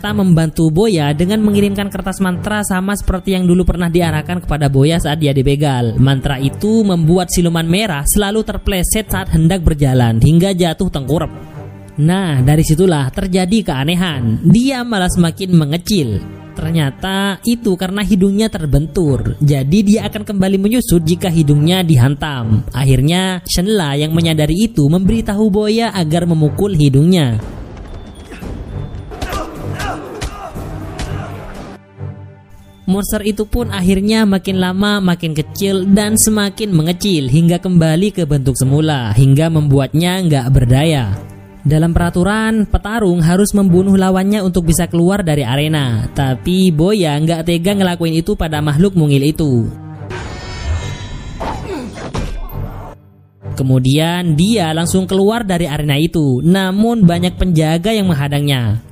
kita membantu Boya dengan mengirimkan kertas mantra sama seperti yang dulu pernah diarahkan kepada Boya saat dia dibegal. Mantra itu membuat siluman merah selalu terpleset saat hendak berjalan hingga jatuh tengkurap. Nah, dari situlah terjadi keanehan. Dia malah semakin mengecil. Ternyata itu karena hidungnya terbentur. Jadi dia akan kembali menyusut jika hidungnya dihantam. Akhirnya Shenla yang menyadari itu memberitahu Boya agar memukul hidungnya. Monster itu pun akhirnya makin lama makin kecil dan semakin mengecil hingga kembali ke bentuk semula hingga membuatnya nggak berdaya. Dalam peraturan, petarung harus membunuh lawannya untuk bisa keluar dari arena. Tapi Boya nggak tega ngelakuin itu pada makhluk mungil itu. Kemudian dia langsung keluar dari arena itu, namun banyak penjaga yang menghadangnya.